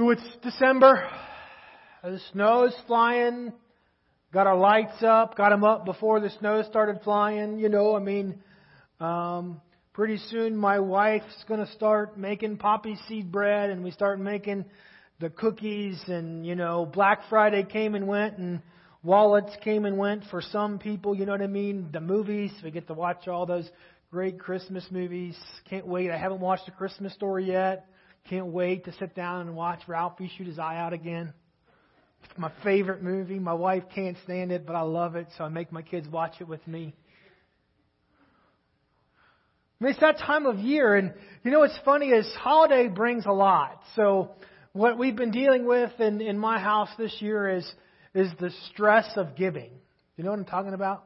So it's December. The snow is flying. Got our lights up. Got them up before the snow started flying. You know, I mean, um, pretty soon my wife's going to start making poppy seed bread, and we start making the cookies. And you know, Black Friday came and went, and wallets came and went for some people. You know what I mean? The movies. We get to watch all those great Christmas movies. Can't wait. I haven't watched a Christmas story yet. Can't wait to sit down and watch Ralphie shoot his eye out again. It's my favorite movie. My wife can't stand it, but I love it, so I make my kids watch it with me. I mean, it's that time of year, and you know what's funny is holiday brings a lot. So what we've been dealing with in, in my house this year is is the stress of giving. You know what I'm talking about?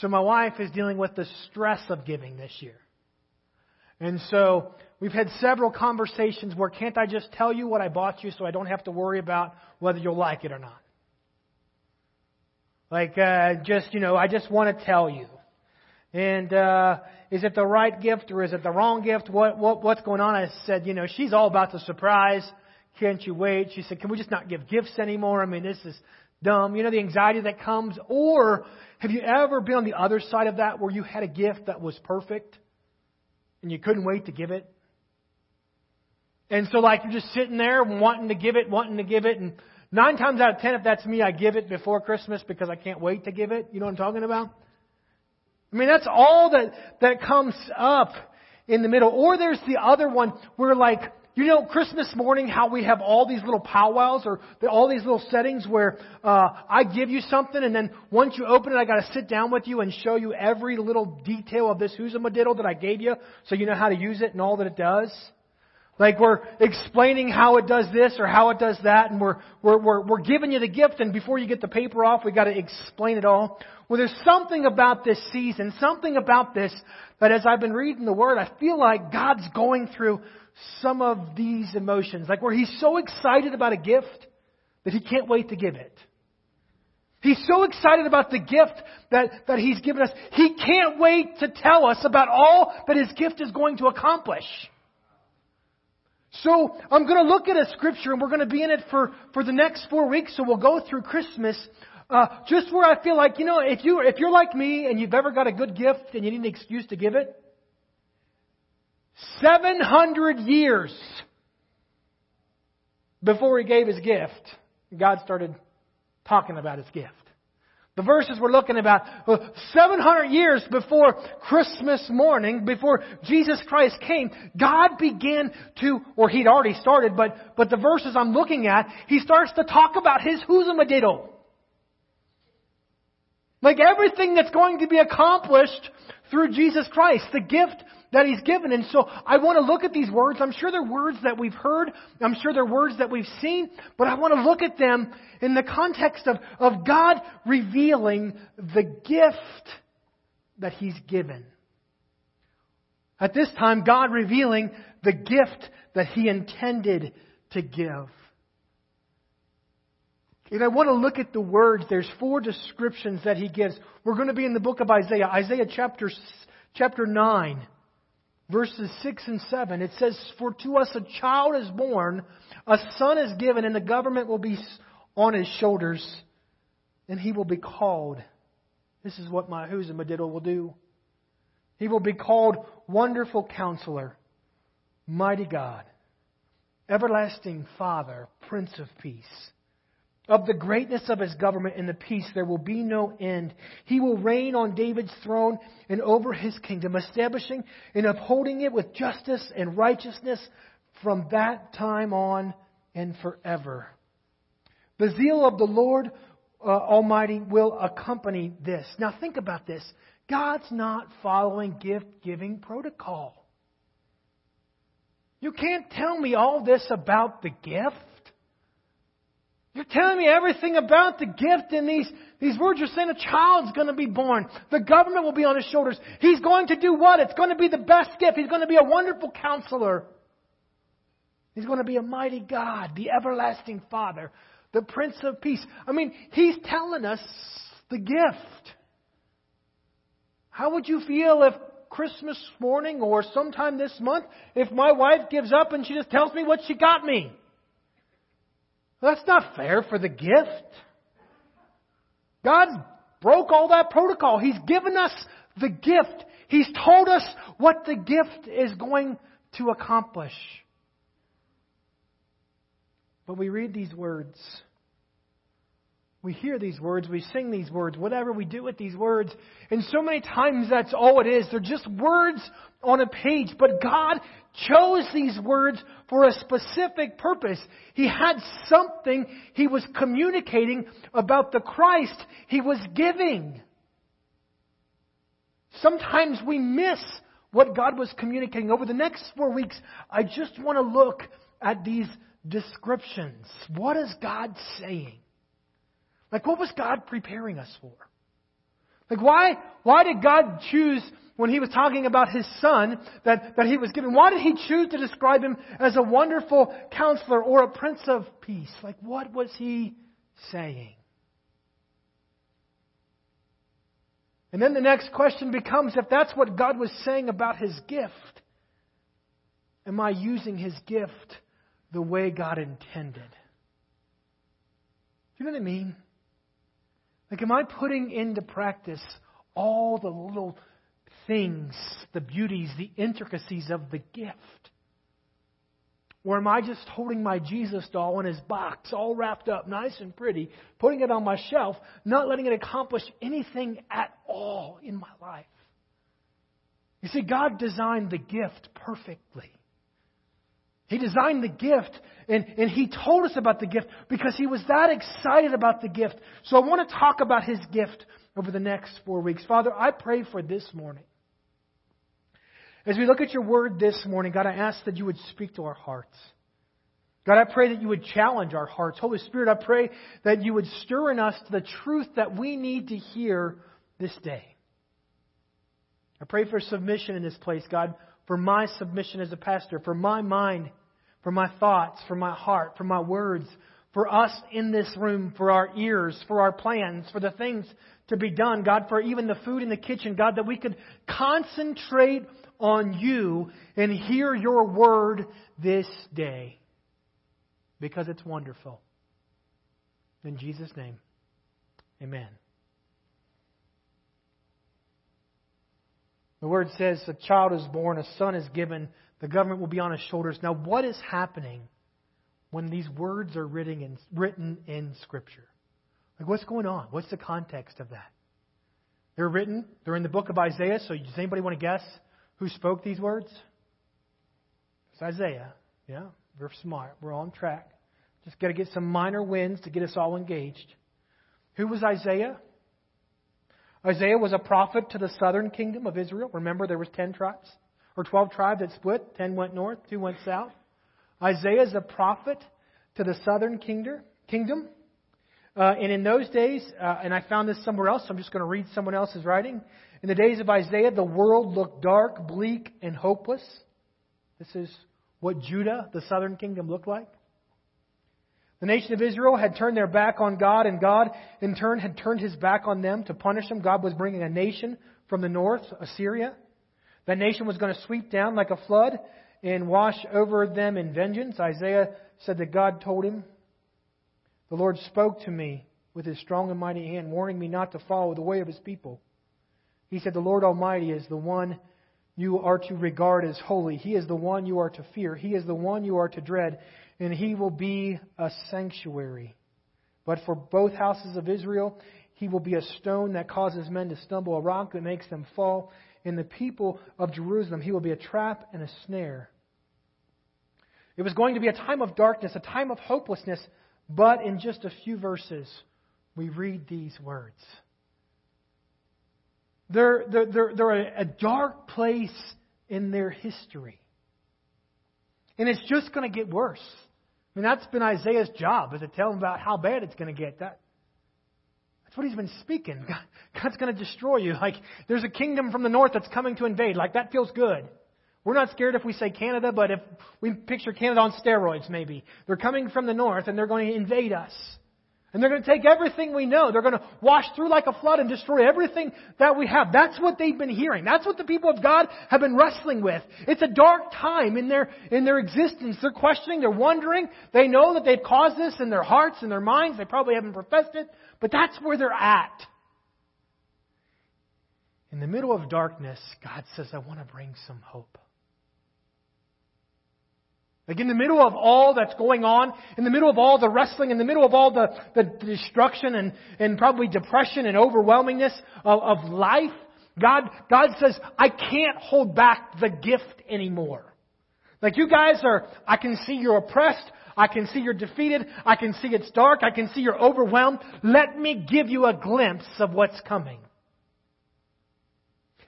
So my wife is dealing with the stress of giving this year. And so we've had several conversations where can't I just tell you what I bought you so I don't have to worry about whether you'll like it or not? Like, uh, just, you know, I just want to tell you. And, uh, is it the right gift or is it the wrong gift? What, what, what's going on? I said, you know, she's all about the surprise. Can't you wait? She said, can we just not give gifts anymore? I mean, this is dumb. You know, the anxiety that comes. Or have you ever been on the other side of that where you had a gift that was perfect and you couldn't wait to give it? And so, like, you're just sitting there wanting to give it, wanting to give it, and nine times out of ten, if that's me, I give it before Christmas because I can't wait to give it. You know what I'm talking about? I mean, that's all that, that comes up in the middle. Or there's the other one where, like, you know, Christmas morning, how we have all these little powwows or the, all these little settings where uh, I give you something, and then once you open it, I got to sit down with you and show you every little detail of this who's a whoozamadiddle that I gave you, so you know how to use it and all that it does. Like we're explaining how it does this or how it does that, and we're, we're, we're, we're giving you the gift, and before you get the paper off, we gotta explain it all. Well, there's something about this season, something about this, that as I've been reading the Word, I feel like God's going through some of these emotions. Like where He's so excited about a gift that He can't wait to give it. He's so excited about the gift that, that He's given us, He can't wait to tell us about all that His gift is going to accomplish. So I'm going to look at a scripture, and we're going to be in it for, for the next four weeks. So we'll go through Christmas, uh, just where I feel like you know, if you if you're like me and you've ever got a good gift and you need an excuse to give it, 700 years before he gave his gift, God started talking about his gift. The verses we're looking about, uh, 700 years before Christmas morning, before Jesus Christ came, God began to, or he'd already started, but, but the verses I'm looking at, he starts to talk about his whoozamadiddle. Like everything that's going to be accomplished through Jesus Christ, the gift that He's given. And so I want to look at these words. I'm sure they're words that we've heard. I'm sure they're words that we've seen. But I want to look at them in the context of, of God revealing the gift that He's given. At this time, God revealing the gift that He intended to give. And I want to look at the words. There's four descriptions that he gives. We're going to be in the book of Isaiah, Isaiah chapter, chapter 9 verses 6 and 7, it says, For to us a child is born, a son is given, and the government will be on his shoulders, and he will be called. This is what my whoozamadiddle will do. He will be called Wonderful Counselor, Mighty God, Everlasting Father, Prince of Peace. Of the greatness of his government and the peace there will be no end. He will reign on David's throne and over his kingdom, establishing and upholding it with justice and righteousness from that time on and forever. The zeal of the Lord uh, Almighty will accompany this. Now think about this. God's not following gift giving protocol. You can't tell me all this about the gift. You're telling me everything about the gift in these, these words. You're saying a child's going to be born. The government will be on his shoulders. He's going to do what? It's going to be the best gift. He's going to be a wonderful counselor. He's going to be a mighty God, the everlasting Father, the Prince of Peace. I mean, he's telling us the gift. How would you feel if Christmas morning or sometime this month, if my wife gives up and she just tells me what she got me? Well, that's not fair for the gift. God broke all that protocol. He's given us the gift. He's told us what the gift is going to accomplish. But we read these words we hear these words, we sing these words, whatever we do with these words. And so many times that's all it is. They're just words on a page. But God chose these words for a specific purpose. He had something He was communicating about the Christ He was giving. Sometimes we miss what God was communicating. Over the next four weeks, I just want to look at these descriptions. What is God saying? Like, what was God preparing us for? Like, why, why did God choose, when he was talking about his son that, that he was given, why did he choose to describe him as a wonderful counselor or a prince of peace? Like, what was he saying? And then the next question becomes if that's what God was saying about his gift, am I using his gift the way God intended? Do you know what I mean? Like, am I putting into practice all the little things, the beauties, the intricacies of the gift? Or am I just holding my Jesus doll in his box, all wrapped up, nice and pretty, putting it on my shelf, not letting it accomplish anything at all in my life? You see, God designed the gift perfectly. He designed the gift and, and he told us about the gift because he was that excited about the gift. So I want to talk about his gift over the next four weeks. Father, I pray for this morning. As we look at your word this morning, God, I ask that you would speak to our hearts. God, I pray that you would challenge our hearts. Holy Spirit, I pray that you would stir in us the truth that we need to hear this day. I pray for submission in this place, God for my submission as a pastor, for my mind, for my thoughts, for my heart, for my words, for us in this room, for our ears, for our plans, for the things to be done, God, for even the food in the kitchen, God, that we could concentrate on you and hear your word this day because it's wonderful. In Jesus' name, amen. The word says a child is born, a son is given, the government will be on his shoulders. Now, what is happening when these words are written in, written in Scripture? Like, what's going on? What's the context of that? They're written, they're in the book of Isaiah, so does anybody want to guess who spoke these words? It's Isaiah. Yeah, we're smart. We're on track. Just got to get some minor wins to get us all engaged. Who was Isaiah? Isaiah was a prophet to the southern kingdom of Israel. Remember, there was 10 tribes, or 12 tribes that split. 10 went north, 2 went south. Isaiah is a prophet to the southern kingdom. Uh, and in those days, uh, and I found this somewhere else, so I'm just going to read someone else's writing. In the days of Isaiah, the world looked dark, bleak, and hopeless. This is what Judah, the southern kingdom, looked like. The nation of Israel had turned their back on God, and God, in turn, had turned his back on them to punish them. God was bringing a nation from the north, Assyria. That nation was going to sweep down like a flood and wash over them in vengeance. Isaiah said that God told him, The Lord spoke to me with his strong and mighty hand, warning me not to follow the way of his people. He said, The Lord Almighty is the one you are to regard as holy. He is the one you are to fear. He is the one you are to dread and he will be a sanctuary. But for both houses of Israel, he will be a stone that causes men to stumble, a rock that makes them fall. In the people of Jerusalem, he will be a trap and a snare. It was going to be a time of darkness, a time of hopelessness, but in just a few verses, we read these words. They're, they're, they're, they're a dark place in their history. And it's just going to get worse. I mean, that's been Isaiah's job, is to tell him about how bad it's going to get. That, that's what he's been speaking. God, God's going to destroy you. Like, there's a kingdom from the north that's coming to invade. Like, that feels good. We're not scared if we say Canada, but if we picture Canada on steroids, maybe. They're coming from the north and they're going to invade us. And they're going to take everything we know. They're going to wash through like a flood and destroy everything that we have. That's what they've been hearing. That's what the people of God have been wrestling with. It's a dark time in their, in their existence. They're questioning, they're wondering. They know that they've caused this in their hearts and their minds. They probably haven't professed it, but that's where they're at. In the middle of darkness, God says, I want to bring some hope. Like in the middle of all that's going on, in the middle of all the wrestling, in the middle of all the, the destruction and, and probably depression and overwhelmingness of, of life, God, God says, I can't hold back the gift anymore. Like you guys are, I can see you're oppressed. I can see you're defeated. I can see it's dark. I can see you're overwhelmed. Let me give you a glimpse of what's coming.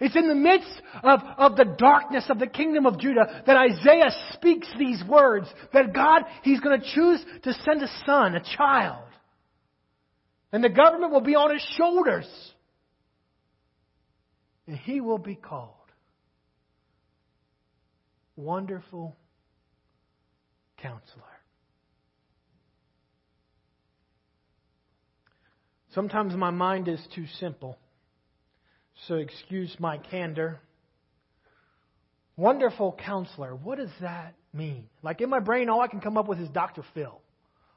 It's in the midst of, of the darkness of the kingdom of Judah that Isaiah speaks these words that God, He's going to choose to send a son, a child. And the government will be on his shoulders. And he will be called Wonderful Counselor. Sometimes my mind is too simple so excuse my candor. Wonderful counselor. What does that mean? Like in my brain, all I can come up with is Dr. Phil.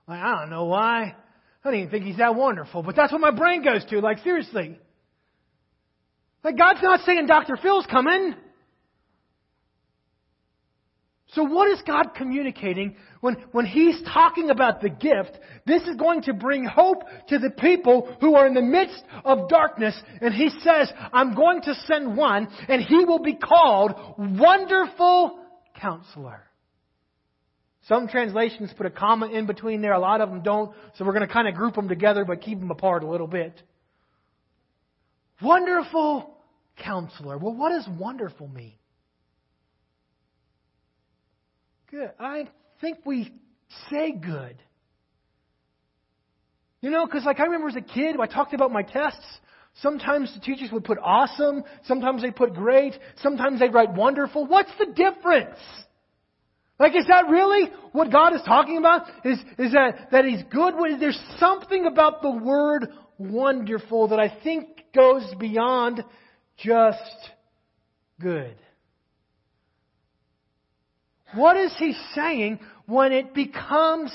Like, I don't know why. I don't even think he's that wonderful, but that's what my brain goes to. Like, seriously. Like, God's not saying Dr. Phil's coming. So what is God communicating when, when He's talking about the gift? This is going to bring hope to the people who are in the midst of darkness. And He says, I'm going to send one and He will be called Wonderful Counselor. Some translations put a comma in between there. A lot of them don't. So we're going to kind of group them together but keep them apart a little bit. Wonderful Counselor. Well, what does wonderful mean? Good. I think we say good. You know, because like I remember as a kid, I talked about my tests. Sometimes the teachers would put awesome. Sometimes they put great. Sometimes they write wonderful. What's the difference? Like, is that really what God is talking about? Is, is that, that He's good? There's something about the word wonderful that I think goes beyond just good. What is he saying when it becomes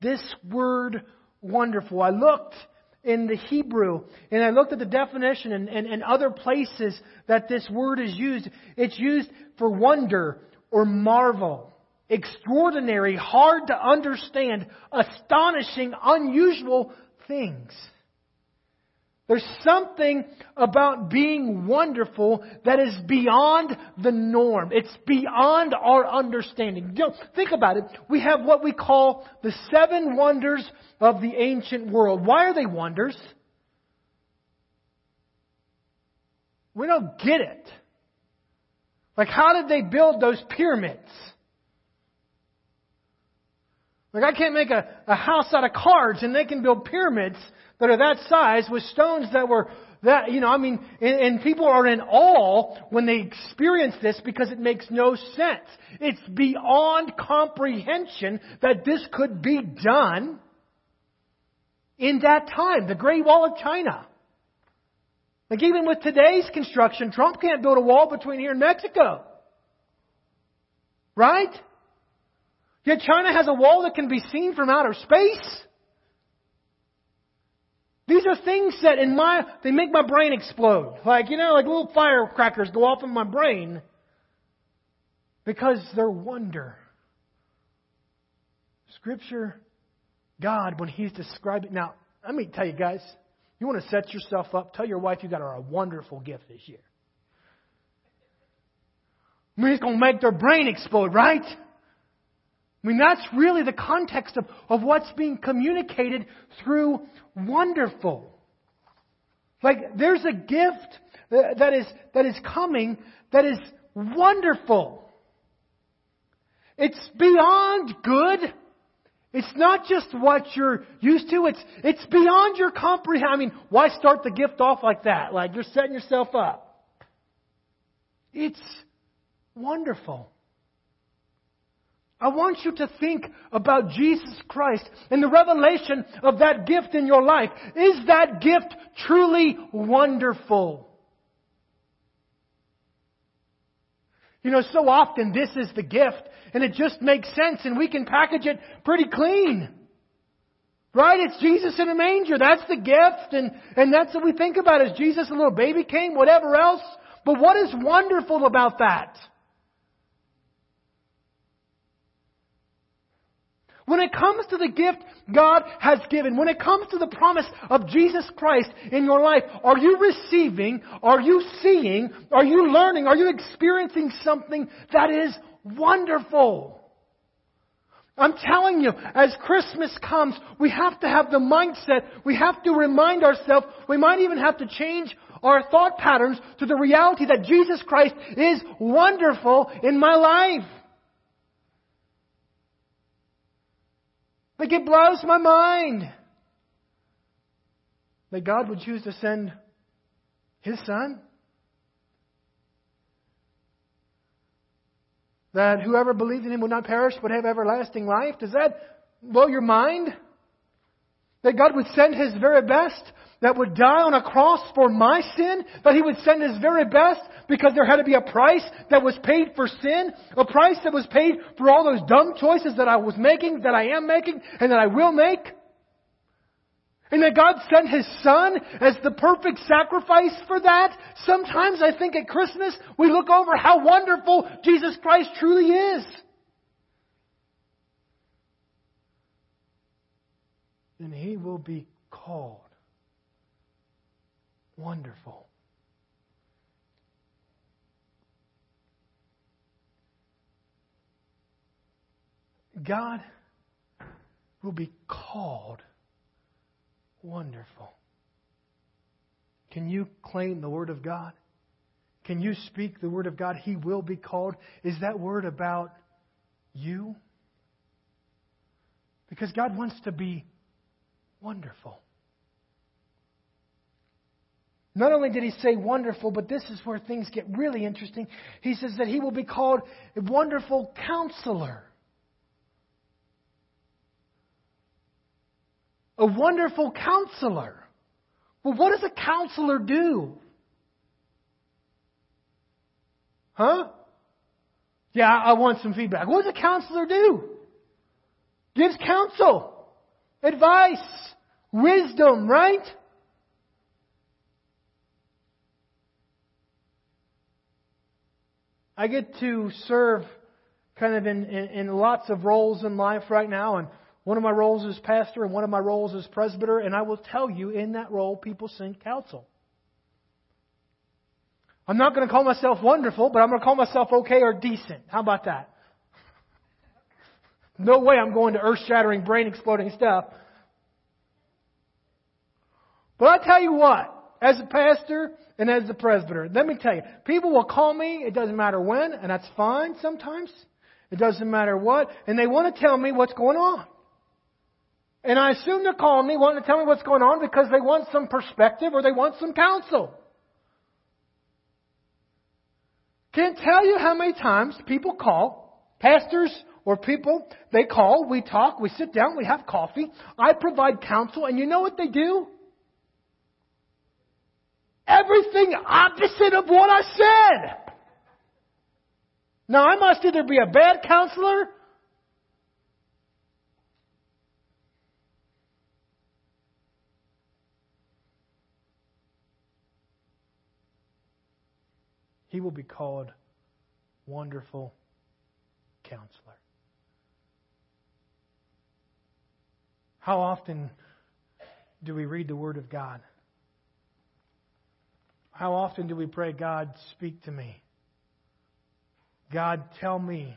this word wonderful? I looked in the Hebrew and I looked at the definition and, and, and other places that this word is used. It's used for wonder or marvel. Extraordinary, hard to understand, astonishing, unusual things. There's something about being wonderful that is beyond the norm. It's beyond our understanding. You know, think about it. We have what we call the seven wonders of the ancient world. Why are they wonders? We don't get it. Like, how did they build those pyramids? Like, I can't make a, a house out of cards and they can build pyramids that are that size with stones that were that, you know, I mean, and, and people are in awe when they experience this because it makes no sense. It's beyond comprehension that this could be done in that time. The Great Wall of China. Like even with today's construction, Trump can't build a wall between here and Mexico. Right? Yet China has a wall that can be seen from outer space. These are things that in my, they make my brain explode. Like, you know, like little firecrackers go off in my brain because they're wonder. Scripture, God, when He's describing, now, let me tell you guys, you want to set yourself up, tell your wife you got her a wonderful gift this year. I mean, it's going to make their brain explode, right? I mean, that's really the context of, of what's being communicated through wonderful. Like, there's a gift that is, that is coming that is wonderful. It's beyond good. It's not just what you're used to. It's, it's beyond your comprehension. I mean, why start the gift off like that? Like you're setting yourself up. It's wonderful. I want you to think about Jesus Christ and the revelation of that gift in your life. Is that gift truly wonderful? You know, so often this is the gift and it just makes sense and we can package it pretty clean. Right? It's Jesus in a manger. That's the gift and, and that's what we think about as Jesus a little baby came, whatever else. But what is wonderful about that? When it comes to the gift God has given, when it comes to the promise of Jesus Christ in your life, are you receiving, are you seeing, are you learning, are you experiencing something that is wonderful? I'm telling you, as Christmas comes, we have to have the mindset, we have to remind ourselves, we might even have to change our thought patterns to the reality that Jesus Christ is wonderful in my life. Like it blows my mind that God would choose to send His Son. That whoever believes in Him would not perish but have everlasting life. Does that blow your mind? That God would send His very best that would die on a cross for my sin, that He would send His very best because there had to be a price that was paid for sin, a price that was paid for all those dumb choices that I was making, that I am making, and that I will make. And that God sent His Son as the perfect sacrifice for that. Sometimes I think at Christmas we look over how wonderful Jesus Christ truly is. And He will be called wonderful. God will be called wonderful. Can you claim the Word of God? Can you speak the Word of God? He will be called. Is that word about you? Because God wants to be wonderful. Not only did he say wonderful, but this is where things get really interesting. He says that he will be called a wonderful counselor. A wonderful counselor. Well, what does a counselor do? Huh? Yeah, I want some feedback. What does a counselor do? Gives counsel, advice, wisdom, right? I get to serve kind of in, in, in, lots of roles in life right now, and one of my roles is pastor, and one of my roles is presbyter, and I will tell you, in that role, people send counsel. I'm not going to call myself wonderful, but I'm going to call myself okay or decent. How about that? No way I'm going to earth shattering, brain exploding stuff. But I tell you what, as a pastor and as the presbyter. Let me tell you, people will call me, it doesn't matter when, and that's fine sometimes. It doesn't matter what, and they want to tell me what's going on. And I assume they're calling me wanting to tell me what's going on because they want some perspective or they want some counsel. Can't tell you how many times people call, pastors or people, they call, we talk, we sit down, we have coffee, I provide counsel, and you know what they do? Everything opposite of what I said. Now, I must either be a bad counselor He will be called Wonderful Counselor. How often do we read the Word of God? How often do we pray, God, speak to me? God, tell me.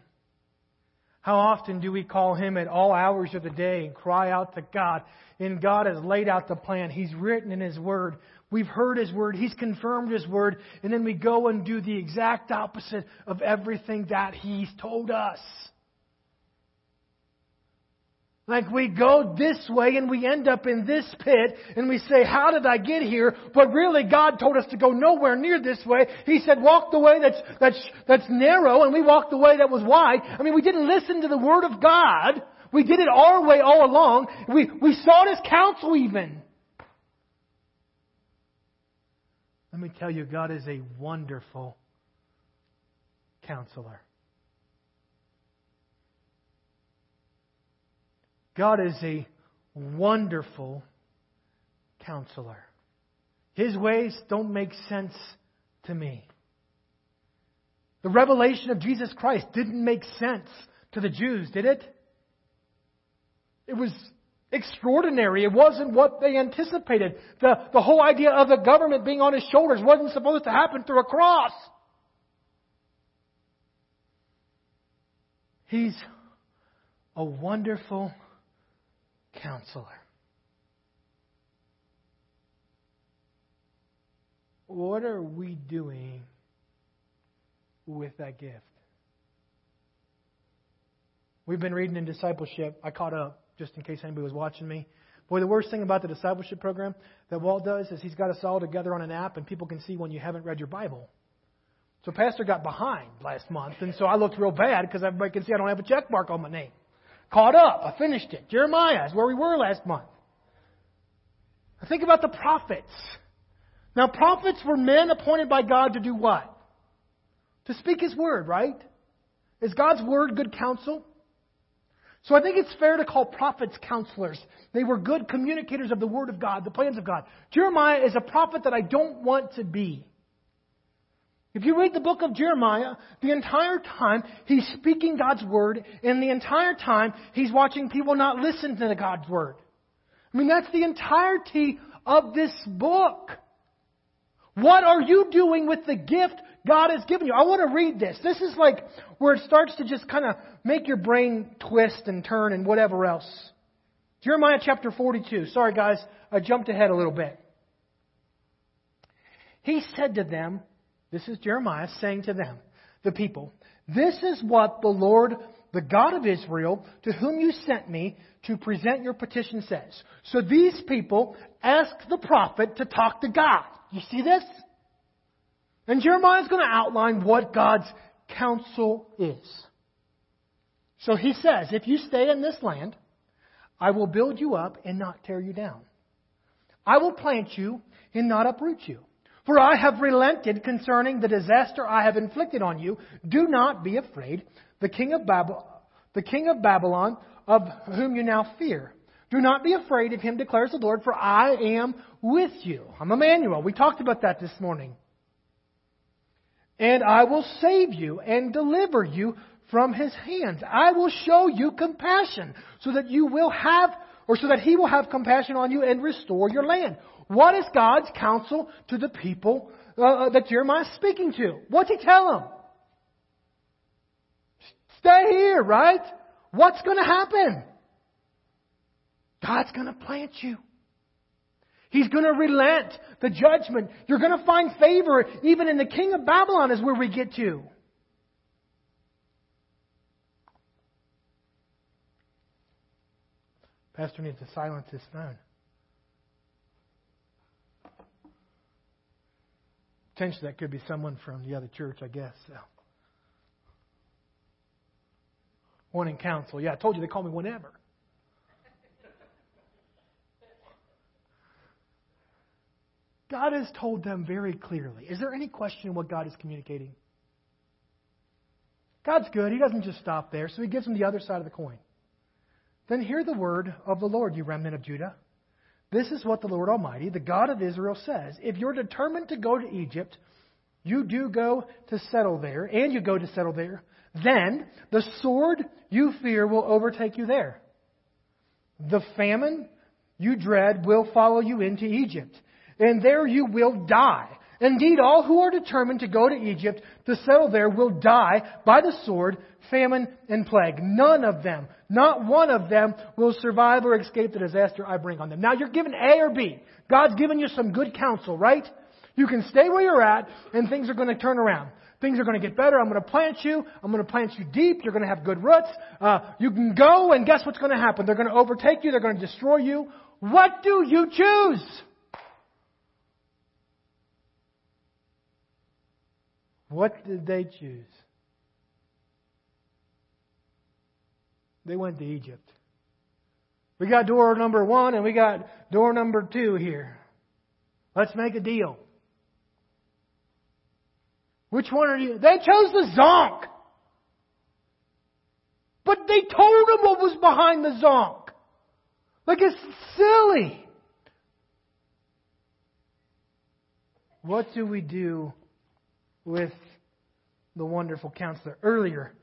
How often do we call Him at all hours of the day and cry out to God? And God has laid out the plan. He's written in His Word. We've heard His Word. He's confirmed His Word. And then we go and do the exact opposite of everything that He's told us. Like we go this way and we end up in this pit and we say, how did I get here? But really God told us to go nowhere near this way. He said, walk the way that's, that's, that's narrow and we walked the way that was wide. I mean, we didn't listen to the Word of God. We did it our way all along. We, we sought His counsel even. Let me tell you, God is a wonderful counselor. God is a wonderful counselor. His ways don't make sense to me. The revelation of Jesus Christ didn't make sense to the Jews, did it? It was extraordinary. It wasn't what they anticipated. The, the whole idea of the government being on his shoulders wasn't supposed to happen through a cross. He's a wonderful counselor. What are we doing with that gift? We've been reading in discipleship. I caught up just in case anybody was watching me. Boy, the worst thing about the discipleship program that Walt does is he's got us all together on an app and people can see when you haven't read your Bible. So Pastor got behind last month, and so I looked real bad because everybody can see I don't have a check mark on my name. Caught up. I finished it. Jeremiah is where we were last month. I think about the prophets. Now, prophets were men appointed by God to do what? To speak His word, right? Is God's word good counsel? So I think it's fair to call prophets counselors. They were good communicators of the word of God, the plans of God. Jeremiah is a prophet that I don't want to be. If you read the book of Jeremiah, the entire time he's speaking God's word, and the entire time he's watching people not listen to God's word. I mean, that's the entirety of this book. What are you doing with the gift God has given you? I want to read this. This is like where it starts to just kind of make your brain twist and turn and whatever else. Jeremiah chapter 42. Sorry guys, I jumped ahead a little bit. He said to them, this is Jeremiah saying to them, the people, This is what the Lord, the God of Israel, to whom you sent me to present your petition says. So these people ask the prophet to talk to God. You see this? And Jeremiah is going to outline what God's counsel is. So he says, If you stay in this land, I will build you up and not tear you down. I will plant you and not uproot you. For I have relented concerning the disaster I have inflicted on you. Do not be afraid. The king of Babylon, the king of Babylon, of whom you now fear. Do not be afraid of him, declares the Lord, for I am with you. I'm Emmanuel. We talked about that this morning. And I will save you and deliver you from his hands. I will show you compassion so that you will have, or so that he will have compassion on you and restore your land. What is God's counsel to the people uh, uh that Jeremiah is speaking to? What's he tell them? Stay here, right? What's going to happen? God's going to plant you. He's going to relent the judgment. You're going to find favor even in the king of Babylon is where we get to. Pastor needs to silence his phone. Potentially, that could be someone from the other church, I guess. So. One in council. Yeah, I told you they call me whenever. God has told them very clearly. Is there any question what God is communicating? God's good. He doesn't just stop there, so he gives them the other side of the coin. Then hear the word of the Lord, you remnant of Judah. This is what the Lord Almighty, the God of Israel, says. If you're determined to go to Egypt, you do go to settle there, and you go to settle there, then the sword you fear will overtake you there. The famine you dread will follow you into Egypt, and there you will die. Indeed, all who are determined to go to Egypt to settle there will die by the sword, famine, and plague. None of them not one of them will survive or escape the disaster I bring on them. Now you're given A or B. God's given you some good counsel, right? You can stay where you're at and things are going to turn around. Things are going to get better. I'm going to plant you. I'm going to plant you deep. You're going to have good roots. Uh, you can go, and guess what's going to happen? They're going to overtake you. They're going to destroy you. What do you choose? What did they choose? They went to Egypt. We got door number one and we got door number two here. Let's make a deal. Which one are you? They chose the zonk. But they told him what was behind the zonk. Like it's silly. What do we do with the wonderful counselor? Earlier,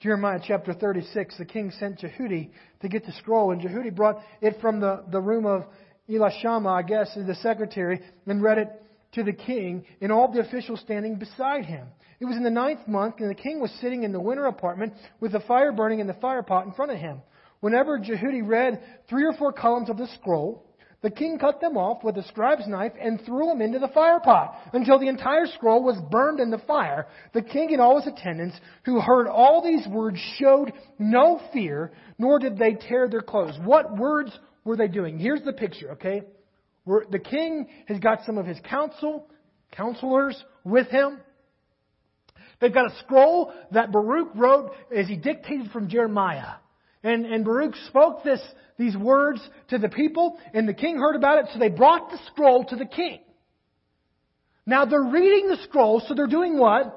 Jeremiah chapter 36, the king sent Jehudi to get the scroll, and Jehudi brought it from the, the room of Elishama, I guess, the secretary, and read it to the king and all the officials standing beside him. It was in the ninth month, and the king was sitting in the winter apartment with the fire burning in the fire pot in front of him. Whenever Jehudi read three or four columns of the scroll, the king cut them off with a scribe's knife and threw them into the fire pot until the entire scroll was burned in the fire. The king and all his attendants who heard all these words showed no fear, nor did they tear their clothes. What words were they doing? Here's the picture, okay? The king has got some of his council, counselors with him. They've got a scroll that Baruch wrote as he dictated from Jeremiah. And, and Baruch spoke this, these words to the people, and the king heard about it, so they brought the scroll to the king. Now they're reading the scroll, so they're doing what?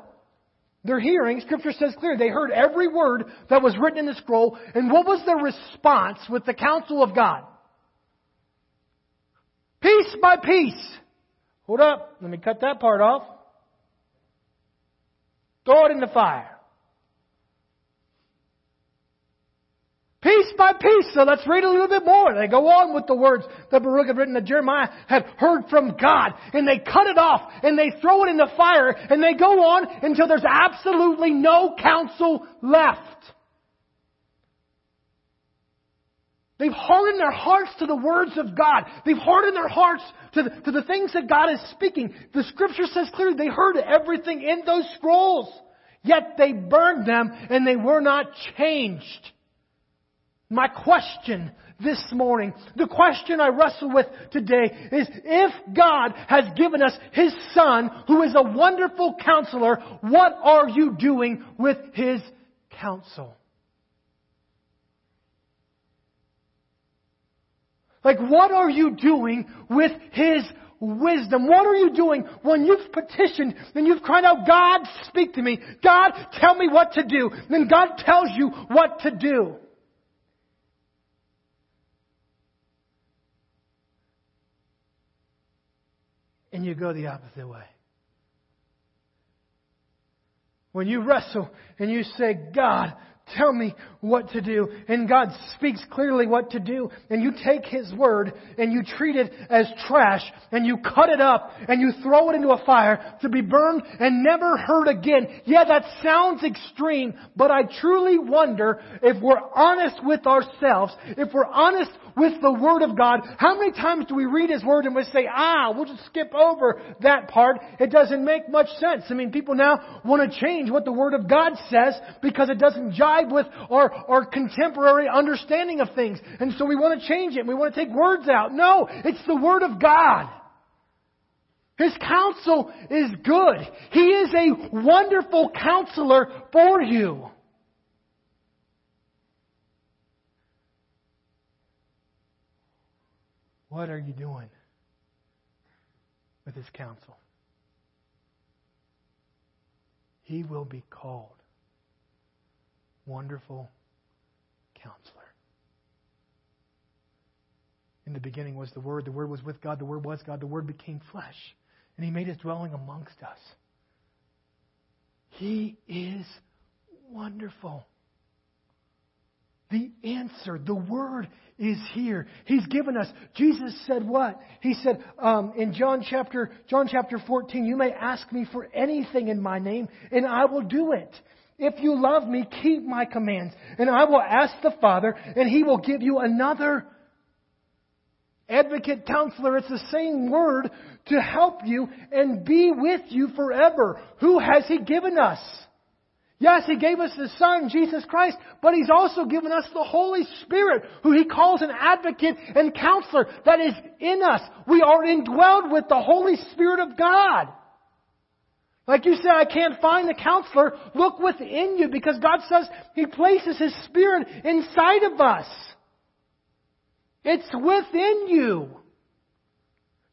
They're hearing, Scripture says clear, they heard every word that was written in the scroll, and what was their response with the counsel of God? Piece by piece. Hold up, let me cut that part off. Throw it in the fire. Piece by piece. So let's read a little bit more. They go on with the words that Baruch had written that Jeremiah had heard from God. And they cut it off and they throw it in the fire and they go on until there's absolutely no counsel left. They've hardened their hearts to the words of God. They've hardened their hearts to the, to the things that God is speaking. The scripture says clearly they heard everything in those scrolls. Yet they burned them and they were not changed. My question this morning, the question I wrestle with today is if God has given us His Son, who is a wonderful counselor, what are you doing with His counsel? Like, what are you doing with His wisdom? What are you doing when you've petitioned and you've cried out, God, speak to me. God, tell me what to do. Then God tells you what to do. And you go the opposite way. When you wrestle and you say, God, tell me what to do. And God speaks clearly what to do. And you take His word and you treat it as trash and you cut it up and you throw it into a fire to be burned and never heard again. Yeah, that sounds extreme, but I truly wonder if we're honest with ourselves, if we're honest with the Word of God, how many times do we read His Word and we say, ah, we'll just skip over that part. It doesn't make much sense. I mean, people now want to change what the Word of God says because it doesn't jive with our our contemporary understanding of things. And so we want to change it. We want to take words out. No, it's the Word of God. His counsel is good. He is a wonderful counselor for you. What are you doing with his counsel? He will be called Wonderful Counselor. In the beginning was the Word. The Word was with God. The Word was God. The Word became flesh. And He made His dwelling amongst us. He is wonderful. The answer, the Word is here. He's given us. Jesus said what? He said um, in John chapter John chapter 14, "You may ask me for anything in my name, and I will do it." If you love me, keep my commands, and I will ask the Father, and he will give you another Advocate, counselor, it's the same word to help you and be with you forever. Who has He given us? Yes, He gave us the Son, Jesus Christ, but He's also given us the Holy Spirit, who He calls an advocate and counselor that is in us. We are indwelled with the Holy Spirit of God. Like you say, I can't find the counselor. Look within you because God says He places His Spirit inside of us. It's within you.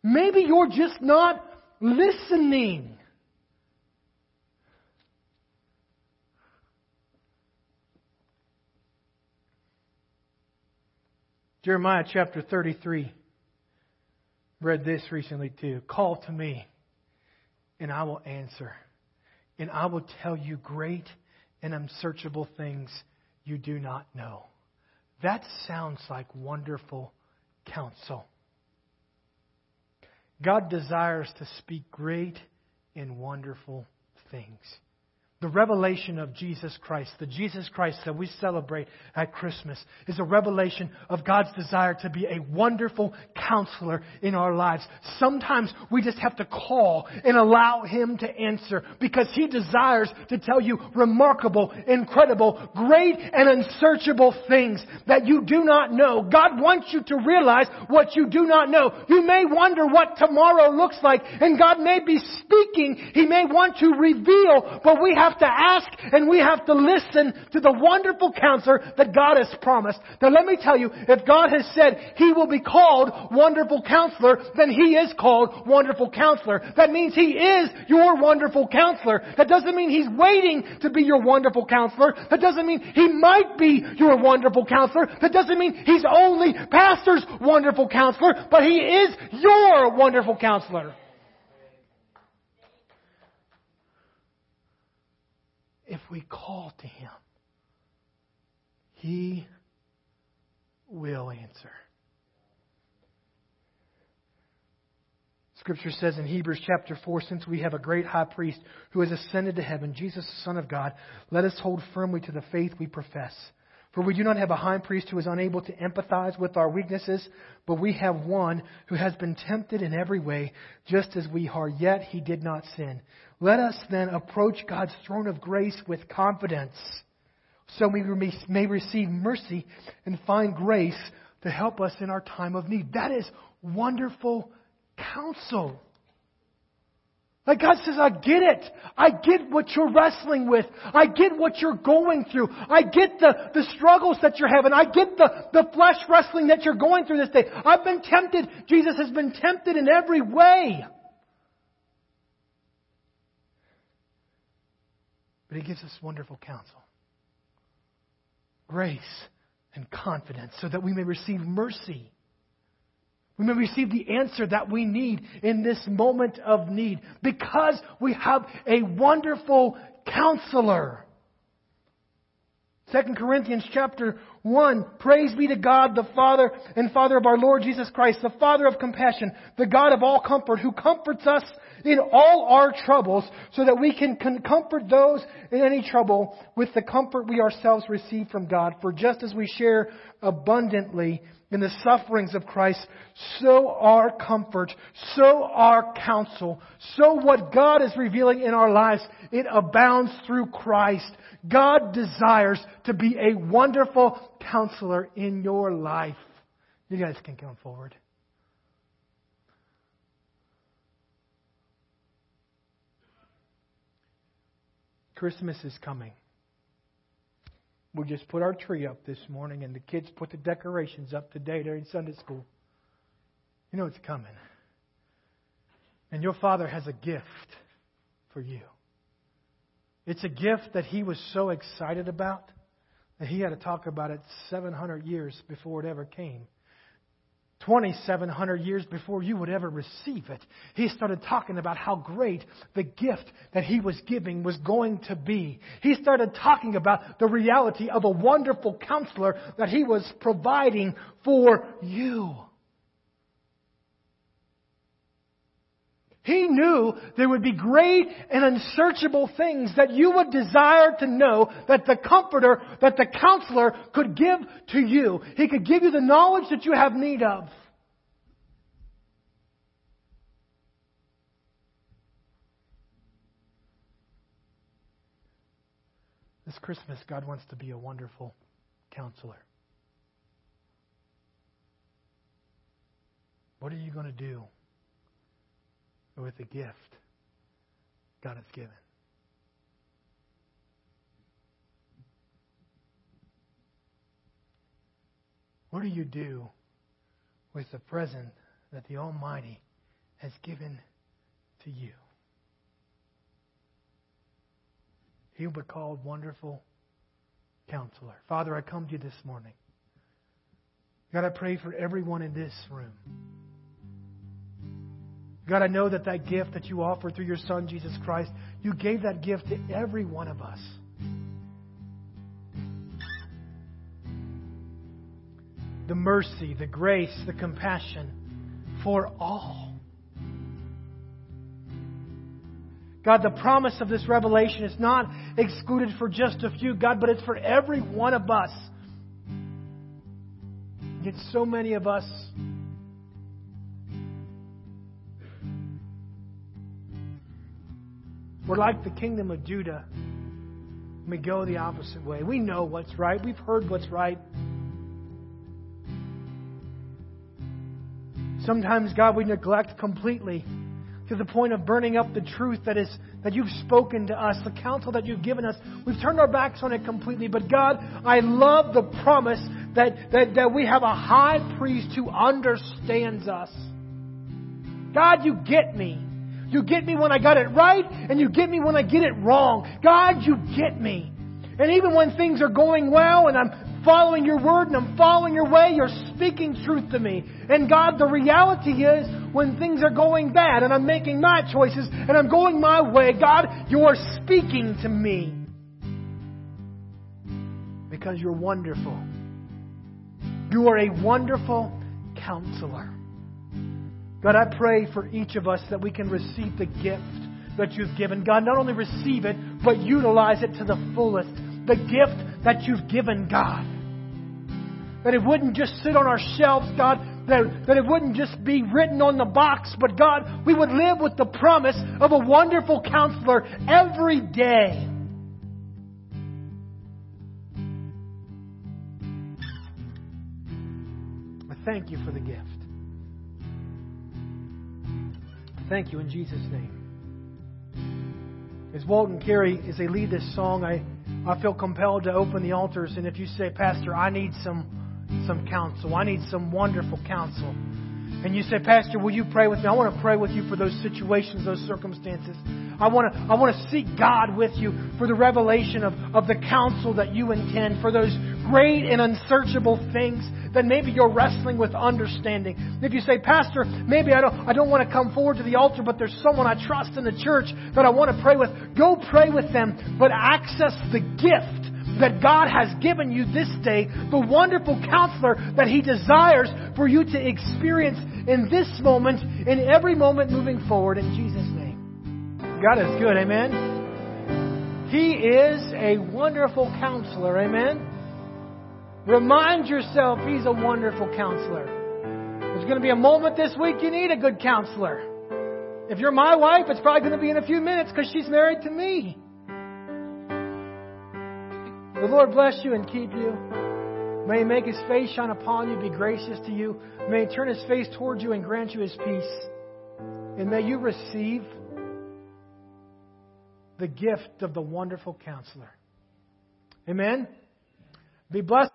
Maybe you're just not listening. Jeremiah chapter 33. Read this recently too. Call to me, and I will answer, and I will tell you great and unsearchable things you do not know. That sounds like wonderful counsel. God desires to speak great and wonderful things. The revelation of Jesus Christ, the Jesus Christ that we celebrate at Christmas, is a revelation of God's desire to be a wonderful counselor in our lives. Sometimes we just have to call and allow Him to answer because He desires to tell you remarkable, incredible, great, and unsearchable things that you do not know. God wants you to realize what you do not know. You may wonder what tomorrow looks like, and God may be speaking. He may want to reveal, but we have have to ask and we have to listen to the wonderful counselor that God has promised. Now let me tell you, if God has said He will be called Wonderful Counselor, then He is called Wonderful Counselor. That means He is your Wonderful Counselor. That doesn't mean He's waiting to be your Wonderful Counselor. That doesn't mean He might be your Wonderful Counselor. That doesn't mean He's only Pastor's Wonderful Counselor, but He is your Wonderful Counselor. If we call to Him, He will answer. Scripture says in Hebrews chapter 4, since we have a great high priest who has ascended to heaven, Jesus, the Son of God, let us hold firmly to the faith we profess. For we do not have a high priest who is unable to empathize with our weaknesses, but we have one who has been tempted in every way, just as we are, yet he did not sin. Let us then approach God's throne of grace with confidence, so we may receive mercy and find grace to help us in our time of need. That is wonderful counsel. Like God says, I get it. I get what you're wrestling with. I get what you're going through. I get the, the struggles that you're having. I get the, the flesh wrestling that you're going through this day. I've been tempted. Jesus has been tempted in every way. But He gives us wonderful counsel, grace, and confidence so that we may receive mercy we may receive the answer that we need in this moment of need because we have a wonderful counselor. 2 Corinthians chapter 1, praise be to God, the Father and Father of our Lord Jesus Christ, the Father of compassion, the God of all comfort, who comforts us in all our troubles so that we can comfort those in any trouble with the comfort we ourselves receive from God. For just as we share abundantly in the sufferings of Christ, so our comfort, so our counsel, so what God is revealing in our lives, it abounds through Christ. God desires to be a wonderful counselor in your life. You guys can come forward. Christmas is coming. We just put our tree up this morning, and the kids put the decorations up today during Sunday school. You know it's coming. And your Father has a gift for you. It's a gift that He was so excited about that He had to talk about it 700 years before it ever came. 2,700 years before you would ever receive it, he started talking about how great the gift that he was giving was going to be. He started talking about the reality of a wonderful counselor that he was providing for you. He knew there would be great and unsearchable things that you would desire to know that the comforter, that the counselor could give to you. He could give you the knowledge that you have need of. This Christmas, God wants to be a wonderful counselor. What are you going to do with the gift God has given? What do you do with the present that the Almighty has given to you? He will be called Wonderful Counselor. Father, I come to you this morning. God, I pray for everyone in this room. God, I know that that gift that you offer through your Son, Jesus Christ, you gave that gift to every one of us. The mercy, the grace, the compassion for all. God, the promise of this revelation is not excluded for just a few, God, but it's for every one of us. Yet so many of us We're like the kingdom of Judah. We go the opposite way. We know what's right. We've heard what's right. Sometimes, God, we neglect completely to the point of burning up the truth that is that you've spoken to us, the counsel that you've given us. We've turned our backs on it completely. But God, I love the promise that, that, that we have a high priest who understands us. God, you get me. You get me when I got it right, and you get me when I get it wrong. God, you get me. And even when things are going well and I'm following your word and I'm following your way, you're speaking truth to me. And God, the reality is when things are going bad and I'm making my choices and I'm going my way, God, you are speaking to me. Because you're wonderful. You are a wonderful counselor. God, I pray for each of us that we can receive the gift that you've given. God, not only receive it, but utilize it to the fullest. The gift that you've given, God. That it wouldn't just sit on our shelves, God. That, that it wouldn't just be written on the box, but God, we would live with the promise of a wonderful counselor every day. I thank you for the gift. Thank you in Jesus' name. As Walton Carey, as they lead this song, I, I feel compelled to open the altars. And if you say, Pastor, I need some, some counsel, I need some wonderful counsel. And you say, Pastor, will you pray with me? I want to pray with you for those situations, those circumstances. I want to, I want to seek God with you for the revelation of, of the counsel that you intend, for those great and unsearchable things that maybe you're wrestling with understanding. If you say, Pastor, maybe I don't, I don't want to come forward to the altar, but there's someone I trust in the church that I want to pray with, go pray with them, but access the gift that God has given you this day, the wonderful counselor that He desires for you to experience in this moment, in every moment moving forward, in Jesus' name. God is good, amen? He is a wonderful counselor, amen? Remind yourself He's a wonderful counselor. There's going to be a moment this week you need a good counselor. If you're my wife, it's probably going to be in a few minutes because she's married to me. The Lord bless you and keep you. May He make His face shine upon you, be gracious to you. May He turn His face towards you and grant you His peace. And may you receive the gift of the wonderful counselor. Amen. Be blessed.